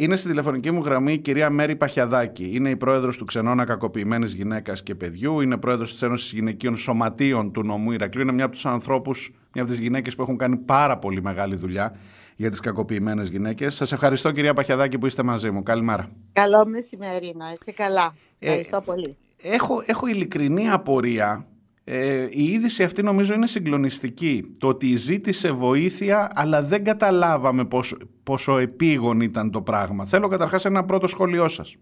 Είναι στη τηλεφωνική μου γραμμή η κυρία Μέρη Παχιαδάκη. Είναι η πρόεδρος του Ξενώνα Κακοποιημένης Γυναίκας και Παιδιού. Είναι πρόεδρος της Ένωσης Γυναικείων Σωματείων του νομού Ηρακλείου. Είναι μια από τους ανθρώπους, μια από τις γυναίκες που έχουν κάνει πάρα πολύ μεγάλη δουλειά για τις κακοποιημένες γυναίκες. Σας ευχαριστώ, κυρία Παχιαδάκη, που είστε μαζί μου. Καλημέρα. Καλό μεσημέρι, να είστε καλά. Ε, ευχαριστώ πολύ. Έχω, έχω ειλικρινή απορία ε, η είδηση αυτή νομίζω είναι συγκλονιστική. Το ότι ζήτησε βοήθεια αλλά δεν καταλάβαμε πόσο, πόσο επίγον ήταν το πράγμα. Θέλω καταρχάς ένα πρώτο σχόλιο σας.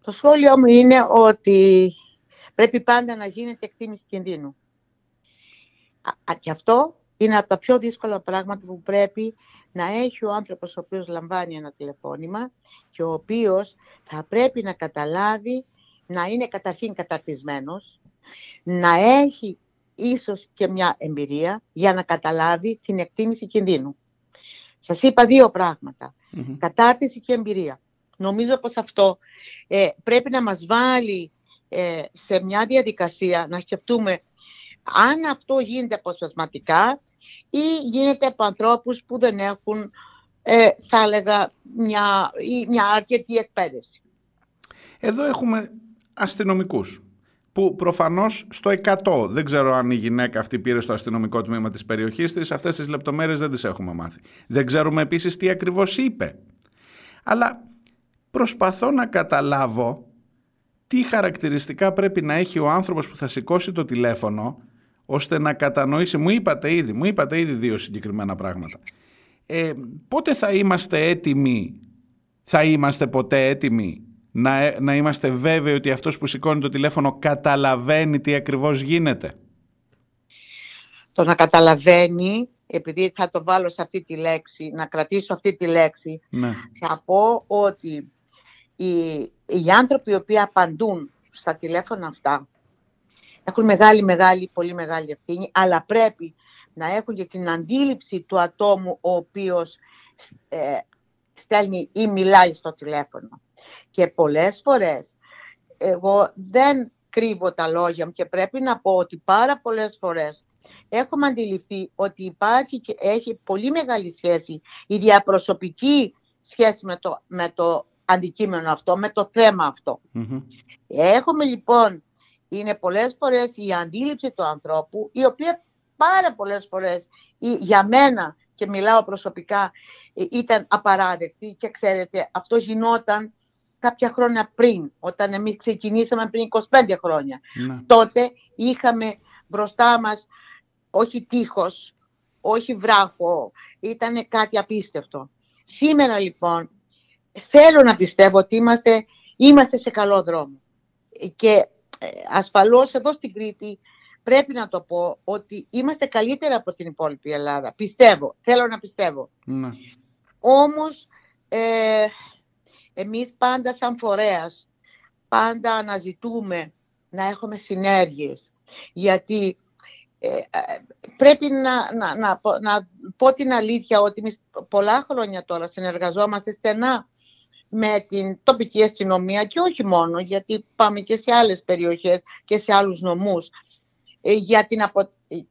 Το σχόλιο μου είναι ότι πρέπει πάντα να γίνεται εκτίμηση κινδύνου. Α, και αυτό είναι από τα πιο δύσκολα πράγματα που πρέπει να έχει ο άνθρωπος ο οποίος λαμβάνει ένα τηλεφώνημα και ο οποίος θα πρέπει να καταλάβει να είναι καταρχήν καταρτισμένος, να έχει ίσως και μια εμπειρία για να καταλάβει την εκτίμηση κινδύνου. Σας είπα δύο Κατάρτιση και εμπειρία. Νομίζω πως αυτό ε, πρέπει να μας βάλει ε, σε μια διαδικασία να σκεφτούμε αν αυτό γίνεται αποσπασματικά ή γίνεται από ανθρώπους που δεν έχουν, ε, θα έλεγα, μια, μια αρκετή εκπαίδευση. Εδώ έχουμε αστυνομικούς που προφανώς στο 100. Δεν ξέρω αν η γυναίκα αυτή πήρε στο αστυνομικό τμήμα της περιοχής της. Αυτές τις λεπτομέρειες δεν τις έχουμε μάθει. Δεν ξέρουμε επίσης τι ακριβώς είπε. Αλλά προσπαθώ να καταλάβω τι χαρακτηριστικά πρέπει να έχει ο άνθρωπος που θα σηκώσει το τηλέφωνο ώστε να κατανοήσει, μου είπατε ήδη, μου είπατε ήδη δύο συγκεκριμένα πράγματα. Ε, πότε θα είμαστε έτοιμοι, θα είμαστε ποτέ έτοιμοι να, να είμαστε βέβαιοι ότι αυτός που σηκώνει το τηλέφωνο καταλαβαίνει τι ακριβώς γίνεται. Το να καταλαβαίνει, επειδή θα το βάλω σε αυτή τη λέξη, να κρατήσω αυτή τη λέξη, ναι. θα πω ότι οι, οι άνθρωποι οι οποίοι απαντούν στα τηλέφωνα αυτά έχουν μεγάλη, μεγάλη, πολύ μεγάλη ευθύνη, αλλά πρέπει να έχουν και την αντίληψη του ατόμου ο οποίος ε, στέλνει ή μιλάει στο τηλέφωνο. Και πολλές φορές εγώ δεν κρύβω τα λόγια μου και πρέπει να πω ότι πάρα πολλές φορές έχουμε αντιληφθεί ότι υπάρχει και έχει πολύ μεγάλη σχέση η διαπροσωπική σχέση με το, με το αντικείμενο αυτό, με το θέμα Έχουμε λοιπόν, είναι πολλές φορές η αντίληψη του ανθρώπου, η οποία πάρα πολλές φορές για μένα και μιλάω προσωπικά ήταν απαράδεκτη και ξέρετε αυτό γινόταν κάποια χρόνια πριν, όταν εμείς ξεκινήσαμε πριν 25 χρόνια. Ναι. Τότε είχαμε μπροστά μας όχι τείχος, όχι βράχο, ήταν κάτι απίστευτο. Σήμερα λοιπόν θέλω να πιστεύω ότι είμαστε, είμαστε σε καλό δρόμο. Και ε, ασφαλώς εδώ στην Κρήτη πρέπει να το πω ότι είμαστε καλύτερα από την υπόλοιπη Ελλάδα. Πιστεύω, θέλω να πιστεύω. Ναι. Όμως ε, εμείς πάντα σαν φορέας, πάντα αναζητούμε να έχουμε συνέργειες. Γιατί ε, ε, πρέπει να, να, να, να, πω την αλήθεια ότι εμείς πολλά χρόνια τώρα συνεργαζόμαστε στενά με την τοπική αστυνομία και όχι μόνο, γιατί πάμε και σε άλλες περιοχές και σε άλλους νομούς. Ε, για την απο...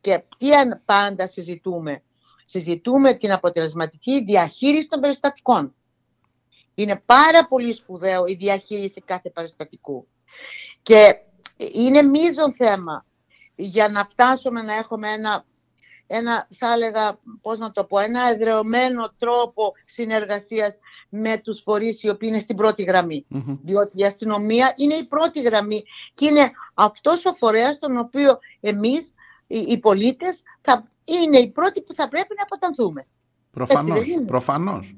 Και τι πάντα συζητούμε. Συζητούμε την αποτελεσματική διαχείριση των περιστατικών. Είναι πάρα πολύ σπουδαίο η διαχείριση κάθε περιστατικού. Και είναι μείζον θέμα για να φτάσουμε να έχουμε ένα, ένα θα έλεγα, πώς να το πω, ένα εδρεωμένο τρόπο συνεργασίας με τους φορείς οι οποίοι είναι στην πρώτη Διότι η αστυνομία είναι η πρώτη γραμμή και είναι αυτός ο φορέας τον οποίο εμείς οι, οι πολίτες θα είναι οι πρώτοι που θα πρέπει να αποτανθούμε. Προφανώς, προφανώς.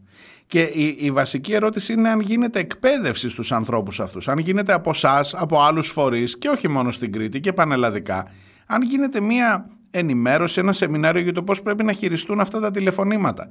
Και η, η βασική ερώτηση είναι αν γίνεται εκπαίδευση στους ανθρώπους αυτούς. Αν γίνεται από εσά, από άλλους φορείς και όχι μόνο στην Κρήτη και πανελλαδικά. Αν γίνεται μία ενημέρωση, ένα σεμινάριο για το πώς πρέπει να χειριστούν αυτά τα τηλεφωνήματα.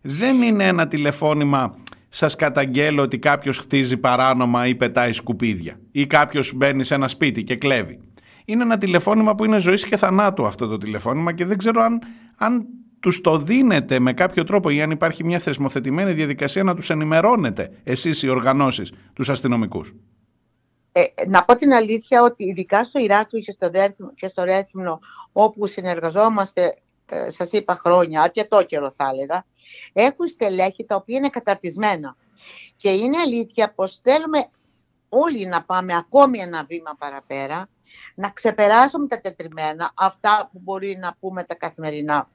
Δεν είναι ένα τηλεφώνημα σας καταγγέλω ότι κάποιος χτίζει παράνομα ή πετάει σκουπίδια ή κάποιος μπαίνει σε ένα σπίτι και κλέβει. Είναι ένα τηλεφώνημα που είναι ζωής και θανάτου αυτό το τηλεφώνημα και δεν ξέρω αν, αν τους το δίνετε με κάποιο τρόπο ή αν υπάρχει μια θεσμοθετημένη διαδικασία να τους ενημερώνετε εσείς οι οργανώσεις, τους αστυνομικούς; Ε, να πω την αλήθεια ότι ειδικά στο Ηράκλειο και στο, και στο Ρέθυμνο όπου συνεργαζόμαστε ε, σας είπα χρόνια, αρκετό καιρό θα έλεγα, έχουν στελέχη τα οποία είναι καταρτισμένα. Και είναι αλήθεια πως θέλουμε όλοι να πάμε ακόμη ένα βήμα παραπέρα, να ξεπεράσουμε τα τετριμένα, αυτά που μπορεί να πούμε τα καθημερινά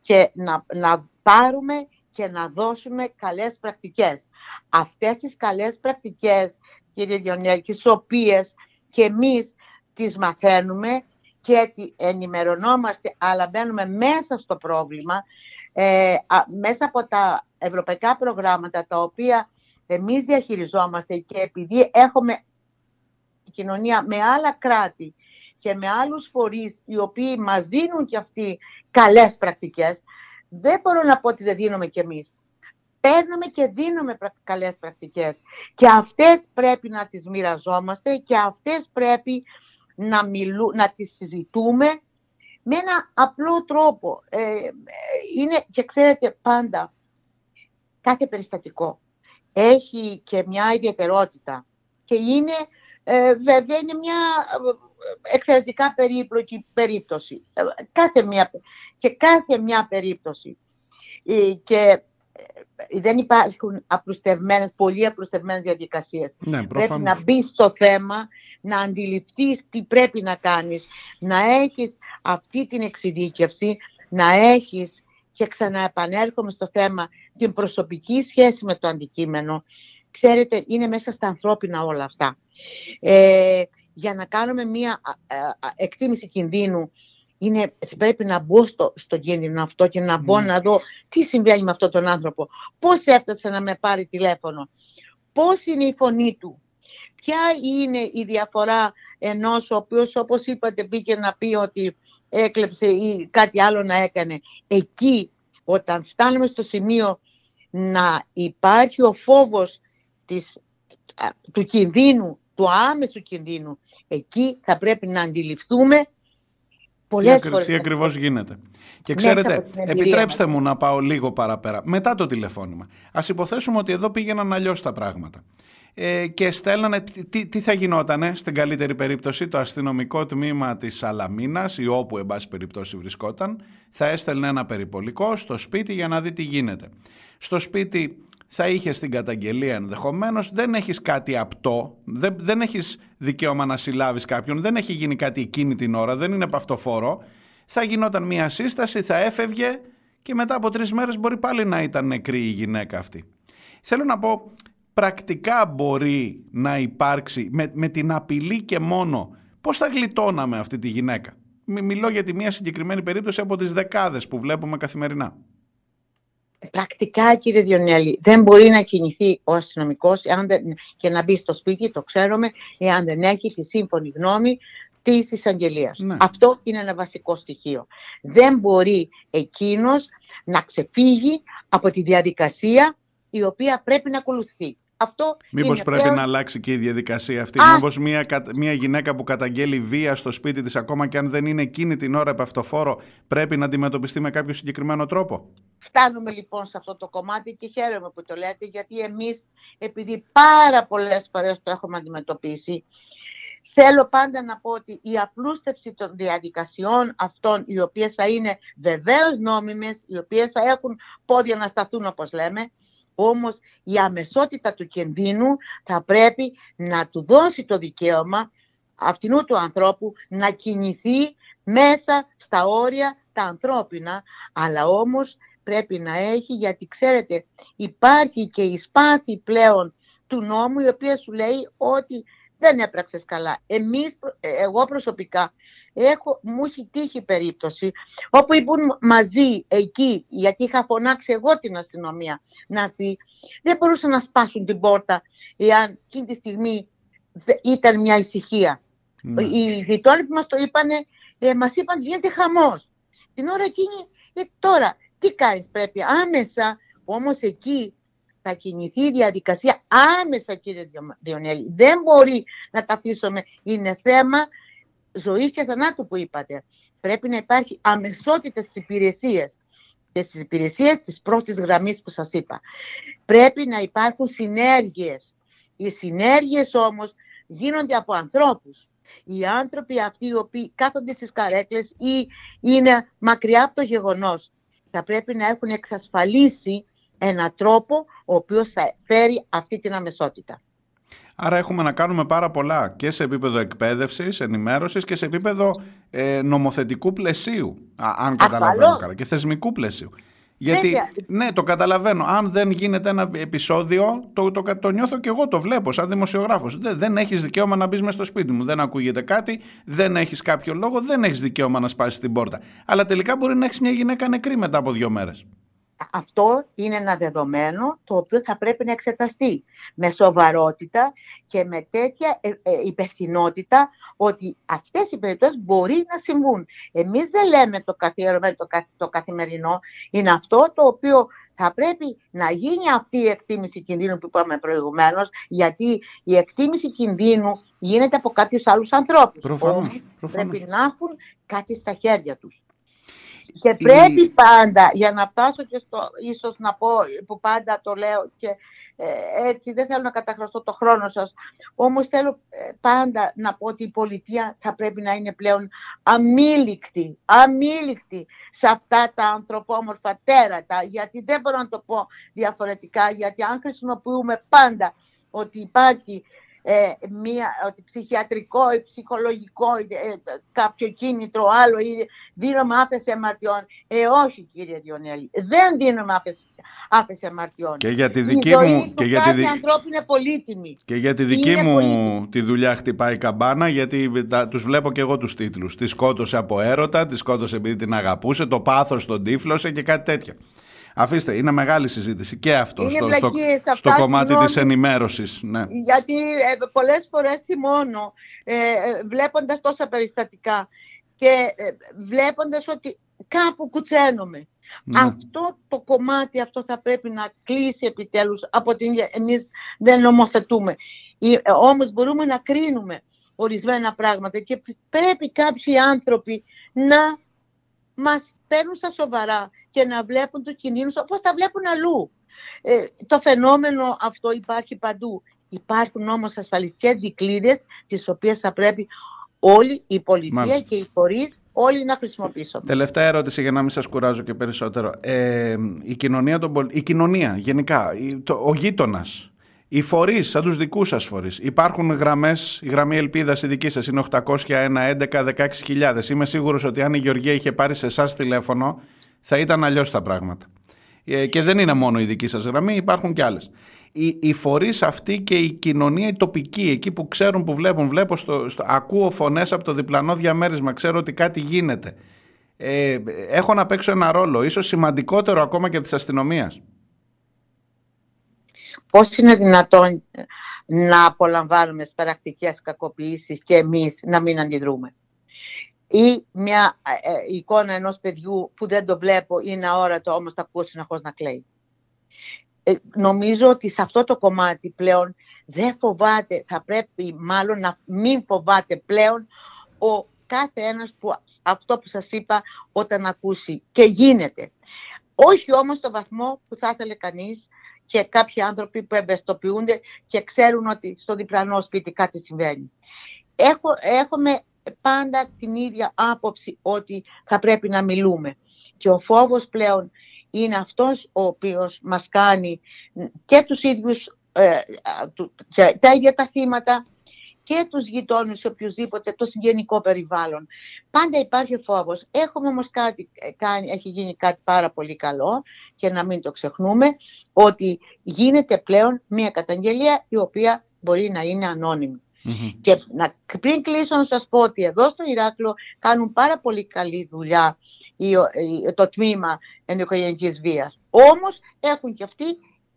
και να, να πάρουμε και να δώσουμε καλές πρακτικές. Αυτές τις καλές πρακτικές, κύριε Διονέλη, τις οποίες και εμείς τις μαθαίνουμε και ενημερωνόμαστε, αλλά μπαίνουμε μέσα στο πρόβλημα, ε, μέσα από τα ευρωπαϊκά προγράμματα, τα οποία εμείς διαχειριζόμαστε και επειδή έχουμε κοινωνία με άλλα κράτη και με άλλους φορείς οι οποίοι μας δίνουν και αυτοί καλές πρακτικές, δεν μπορώ να πω ότι δεν δίνουμε κι εμείς. Παίρνουμε και δίνουμε καλές πρακτικές και αυτές πρέπει να τις μοιραζόμαστε και αυτές πρέπει να, μιλού, να τις συζητούμε με ένα απλό τρόπο. Ε, ε, είναι, και ξέρετε πάντα, κάθε περιστατικό έχει και μια ιδιαιτερότητα και είναι, ε, βέβαια είναι μια εξαιρετικά περίπλοκη περίπτωση. Κάθε μια, και κάθε μια περίπτωση. Και δεν υπάρχουν απλουστευμένες, πολύ απλουστευμένες διαδικασίες. Ναι, πρέπει να μπεις στο θέμα, να αντιληφθείς τι πρέπει να κάνεις, να έχεις αυτή την εξειδίκευση, να έχεις και ξαναεπανέρχομαι στο θέμα την προσωπική σχέση με το αντικείμενο. Ξέρετε, είναι μέσα στα ανθρώπινα όλα αυτά. Ε, για να κάνουμε μία εκτίμηση κινδύνου είναι, πρέπει να μπω στο, στο κίνδυνο αυτό και να μπω να δω τι συμβαίνει με αυτόν τον άνθρωπο. Πώς έφτασε να με πάρει τηλέφωνο. Πώς είναι η φωνή του. Ποια είναι η διαφορά ενός ο οποίος όπως είπατε μπήκε να πει ότι έκλεψε ή κάτι άλλο να έκανε. Εκεί όταν φτάνουμε στο σημείο να υπάρχει ο φόβος της, του κινδύνου, του άμεσου κινδύνου, εκεί θα πρέπει να αντιληφθούμε Πολλές τι, φορές τι ακριβώς γίνεται. Και ξέρετε, επιτρέψτε μου να πάω λίγο παραπέρα. Μετά το τηλεφώνημα. Ας υποθέσουμε ότι εδώ πήγαιναν αλλιώς τα πράγματα. Ε, και στέλνανε, τι, τι θα γινότανε στην καλύτερη περίπτωση, το αστυνομικό τμήμα της Σαλαμίνας ή όπου εν πάση περιπτώσει βρισκόταν, θα έστελνε ένα περιπολικό στο σπίτι για να δει τι γίνεται. Στο σπίτι θα είχες την καταγγελία ενδεχομένως, δεν έχεις κάτι απτό, δεν, δεν έχεις δικαίωμα να συλλάβεις κάποιον, δεν έχει γίνει κάτι εκείνη την ώρα, δεν είναι παυτοφόρο. Θα γινόταν μια σύσταση, θα έφευγε και μετά από τρεις μέρες μπορεί πάλι να ήταν νεκρή η γυναίκα αυτή. Θέλω να πω, πρακτικά μπορεί να υπάρξει με, με την απειλή και μόνο πώς θα γλιτώναμε αυτή τη γυναίκα; Μιλώ για τη μία συγκεκριμένη περίπτωση από τις δεκάδες που βλέπουμε καθημερινά πρακτικά, κύριε Διονέλη, δεν μπορεί να κινηθεί ο αστυνομικός και να μπει στο σπίτι, το ξέρουμε, εάν δεν έχει τη σύμφωνη γνώμη της εισαγγελίας. Ναι. Αυτό είναι ένα βασικό στοιχείο. Δεν μπορεί εκείνος να ξεφύγει από τη διαδικασία η οποία πρέπει να ακολουθεί. Αυτό Μήπως πρέπει να αλλάξει και η διαδικασία αυτή. Α, Μήπως μια, μια γυναίκα που καταγγέλει βία στο σπίτι της ακόμα και αν δεν είναι εκείνη την ώρα επαυτοφόρο πρέπει να αντιμετωπιστεί με κάποιο συγκεκριμένο τρόπο; Φτάνουμε λοιπόν σε αυτό το κομμάτι και χαίρομαι που το λέτε γιατί εμείς επειδή πάρα πολλές φορές το έχουμε αντιμετωπίσει Θέλω πάντα να πω ότι η απλούστευση των διαδικασιών αυτών, οι οποίες θα είναι βεβαίως νόμιμες, οι οποίες θα έχουν πόδια να σταθούν όπως λέμε, όμως η αμεσότητα του κινδύνου θα πρέπει να του δώσει το δικαίωμα αυτού του ανθρώπου να κινηθεί μέσα στα όρια τα ανθρώπινα, αλλά όμως πρέπει να έχει, γιατί ξέρετε υπάρχει και η σπάθη πλέον του νόμου, η οποία σου λέει ότι δεν έπραξες καλά. Εμείς, ε, εγώ προσωπικά, έχω, μου έχει τύχει περίπτωση όπου ήμουν μαζί εκεί, γιατί είχα φωνάξει εγώ την αστυνομία να έρθει, δεν μπορούσαν να σπάσουν την πόρτα εάν εκείνη τη στιγμή ήταν μια ησυχία. Ναι. Οι γειτόνοι που μας το είπανε, ε, μας είπαν γίνεται χαμός. Την ώρα εκείνη, ε, τώρα, τι κάνεις πρέπει άμεσα, όμως εκεί θα κινηθεί η διαδικασία άμεσα κύριε Διονέλη. Δεν μπορεί να τα αφήσουμε. Είναι θέμα ζωής και θανάτου που είπατε. Πρέπει να υπάρχει αμεσότητα στις υπηρεσίες και στις υπηρεσίες της πρώτης γραμμής που σας είπα. Πρέπει να υπάρχουν συνέργειες. Οι συνέργειες όμως γίνονται από ανθρώπους. οι άνθρωποι αυτοί οι οποίοι κάθονται στις καρέκλες ή είναι μακριά από το γεγονός θα πρέπει να έχουν εξασφαλίσει ένα τρόπο ο οποίος θα φέρει αυτή την αμεσότητα. Άρα έχουμε να κάνουμε πάρα πολλά και σε επίπεδο εκπαίδευσης, ενημέρωσης και σε επίπεδο ε, νομοθετικού πλαισίου, αν καταλαβαίνω καλά, και θεσμικού πλαισίου. Γιατί, ναι, το καταλαβαίνω. Αν δεν γίνεται ένα επεισόδιο, το, το, το, νιώθω και εγώ, το βλέπω σαν δημοσιογράφος. Δεν, δεν έχεις δικαίωμα να μπεις μέσα στο σπίτι μου. Δεν ακούγεται κάτι, δεν έχεις κάποιο λόγο, δεν έχεις δικαίωμα να σπάσεις την πόρτα. Αλλά τελικά μπορεί να έχεις μια γυναίκα νεκρή μετά από δύο μέρες αυτό είναι ένα δεδομένο το οποίο θα πρέπει να εξεταστεί με σοβαρότητα και με τέτοια ε, ε, υπευθυνότητα ότι αυτές οι περιπτώσεις μπορεί να συμβούν. Εμείς δεν λέμε το καθιερωμένο, το καθημερινό, είναι αυτό το οποίο θα πρέπει να γίνει αυτή η εκτίμηση κινδύνου που είπαμε προηγουμένως, γιατί η εκτίμηση κινδύνου γίνεται από κάποιους άλλους ανθρώπους. Προφανώς, Πρέπει να έχουν κάτι στα χέρια τους. Και πρέπει πάντα, για να φτάσω και στο ίσως να πω που πάντα το λέω και ε, έτσι δεν θέλω να καταχρωστώ το χρόνο σας, όμως θέλω ε, πάντα να πω ότι η πολιτεία θα πρέπει να είναι πλέον αμήλικτη, αμήλικτη σε αυτά τα ανθρωπόμορφα τέρατα, γιατί δεν μπορώ να το πω διαφορετικά, γιατί αν χρησιμοποιούμε πάντα ότι υπάρχει ε, μία, ότι ψυχιατρικό ή ψυχολογικό ή, ε, κάποιο κίνητρο άλλο ή δίνουμε άφεση αμαρτιών. Ε, όχι κύριε Διονέλη, δεν δίνουμε άφεση, άφεση αμαρτιών. Και για τη δική η μου... Και για τη δι... ανθρώπου είναι πολύτιμη. Και για τη δική είναι μου πολύτιμη. τη δουλειά χτυπάει καμπάνα, γιατί τα, τους βλέπω και εγώ τους τίτλους. Τη σκότωσε από έρωτα, τη σκότωσε επειδή την αγαπούσε, το πάθος τον τύφλωσε και κάτι τέτοια. Αφήστε, είναι μεγάλη συζήτηση και αυτό στο, στο, στο κομμάτι της ενημέρωσης. Ναι. Γιατί ε, πολλές φορές θυμώνω ε, ε, βλέποντας τόσα περιστατικά και ε, βλέποντας ότι κάπου κουτσένομαι. Ναι. Αυτό το κομμάτι αυτό θα πρέπει να κλείσει επιτέλους από την εμείς δεν νομοθετούμε. Ε, όμως μπορούμε να κρίνουμε ορισμένα πράγματα και πρέπει κάποιοι άνθρωποι να μας παίρνουν στα σοβαρά και να βλέπουν τους κινδύνους όπως τα βλέπουν αλλού. Ε, το φαινόμενο αυτό υπάρχει παντού. Υπάρχουν όμως ασφαλιστικές δικλείδες τις οποίες θα πρέπει όλη η πολιτεία και οι φορείς όλοι να χρησιμοποιήσουν. Τελευταία ερώτηση για να μην σας κουράζω και περισσότερο. Ε, η, κοινωνία των, η κοινωνία γενικά, το, ο γείτονας. Οι φορείς, σαν τους δικούς σας φορείς, υπάρχουν γραμμές. Η γραμμή ελπίδας η δική σας είναι 801 11 16.000. Είμαι σίγουρος ότι αν η Γεωργία είχε πάρει σε εσάς τηλέφωνο, θα ήταν αλλιώς τα πράγματα. Ε, και δεν είναι μόνο η δική σας γραμμή, υπάρχουν και άλλες. Οι, οι φορείς αυτοί και η κοινωνία η τοπική, εκεί που ξέρουν που βλέπουν, βλέπω στο, στο ακούω φωνές από το διπλανό διαμέρισμα, ξέρω ότι κάτι γίνεται. Ε, έχω να παίξω ένα ρόλο, ίσως σημαντικότερο ακόμα και της αστυνομίας. Πώς είναι δυνατόν να απολαμβάνουμε πρακτικές κακοποιήσεις και εμείς να μην αντιδρούμε; Ή μια ε, ε, εικόνα ενός παιδιού που δεν το βλέπω είναι αόρατο όμως τα ακούω συνεχώς να κλαίει; Ε, νομίζω ότι σε αυτό το κομμάτι πλέον δεν φοβάται, θα πρέπει μάλλον να μην φοβάται πλέον ο κάθε ένας που αυτό που σας είπα όταν ακούσει και γίνεται. Όχι όμως στο βαθμό που θα ήθελε κανείς και κάποιοι άνθρωποι που εμπεστοποιούνται και ξέρουν ότι στο διπλανό σπίτι κάτι συμβαίνει. Έχω, έχουμε πάντα την ίδια άποψη ότι θα πρέπει να μιλούμε. Και ο φόβος πλέον είναι αυτός ο οποίος μας κάνει και τους ίδιους, ε, τα ίδια τα θύματα και τους γειτόνους οποιοδήποτε το συγγενικό περιβάλλον. Πάντα υπάρχει φόβος. Έχουμε όμως κάτι, ε, κάνει, έχει γίνει κάτι πάρα πολύ καλό και να μην το ξεχνούμε ότι γίνεται πλέον μια καταγγελία η οποία μπορεί να είναι Και να, πριν κλείσω να σας πω ότι εδώ στο Ηράκλειο κάνουν πάρα πολύ καλή δουλειά το τμήμα ενδοικογενειακής βίας. Όμως έχουν και αυτοί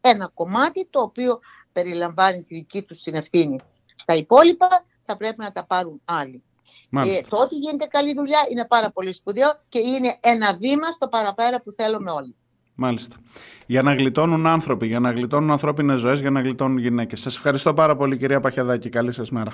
ένα κομμάτι το οποίο περιλαμβάνει τη δική τους την ευθύνη. Τα υπόλοιπα θα πρέπει να τα πάρουν άλλοι. Ε, το ότι γίνεται καλή δουλειά είναι πάρα πολύ σπουδαίο και είναι ένα βήμα στο παραπέρα που θέλουμε όλοι. Μάλιστα. Για να γλιτώνουν άνθρωποι, για να γλιτώνουν ανθρώπινες ζωές, για να γλιτώνουν γυναίκες. Σας ευχαριστώ πάρα πολύ κυρία Παχιαδάκη. Καλή σας μέρα.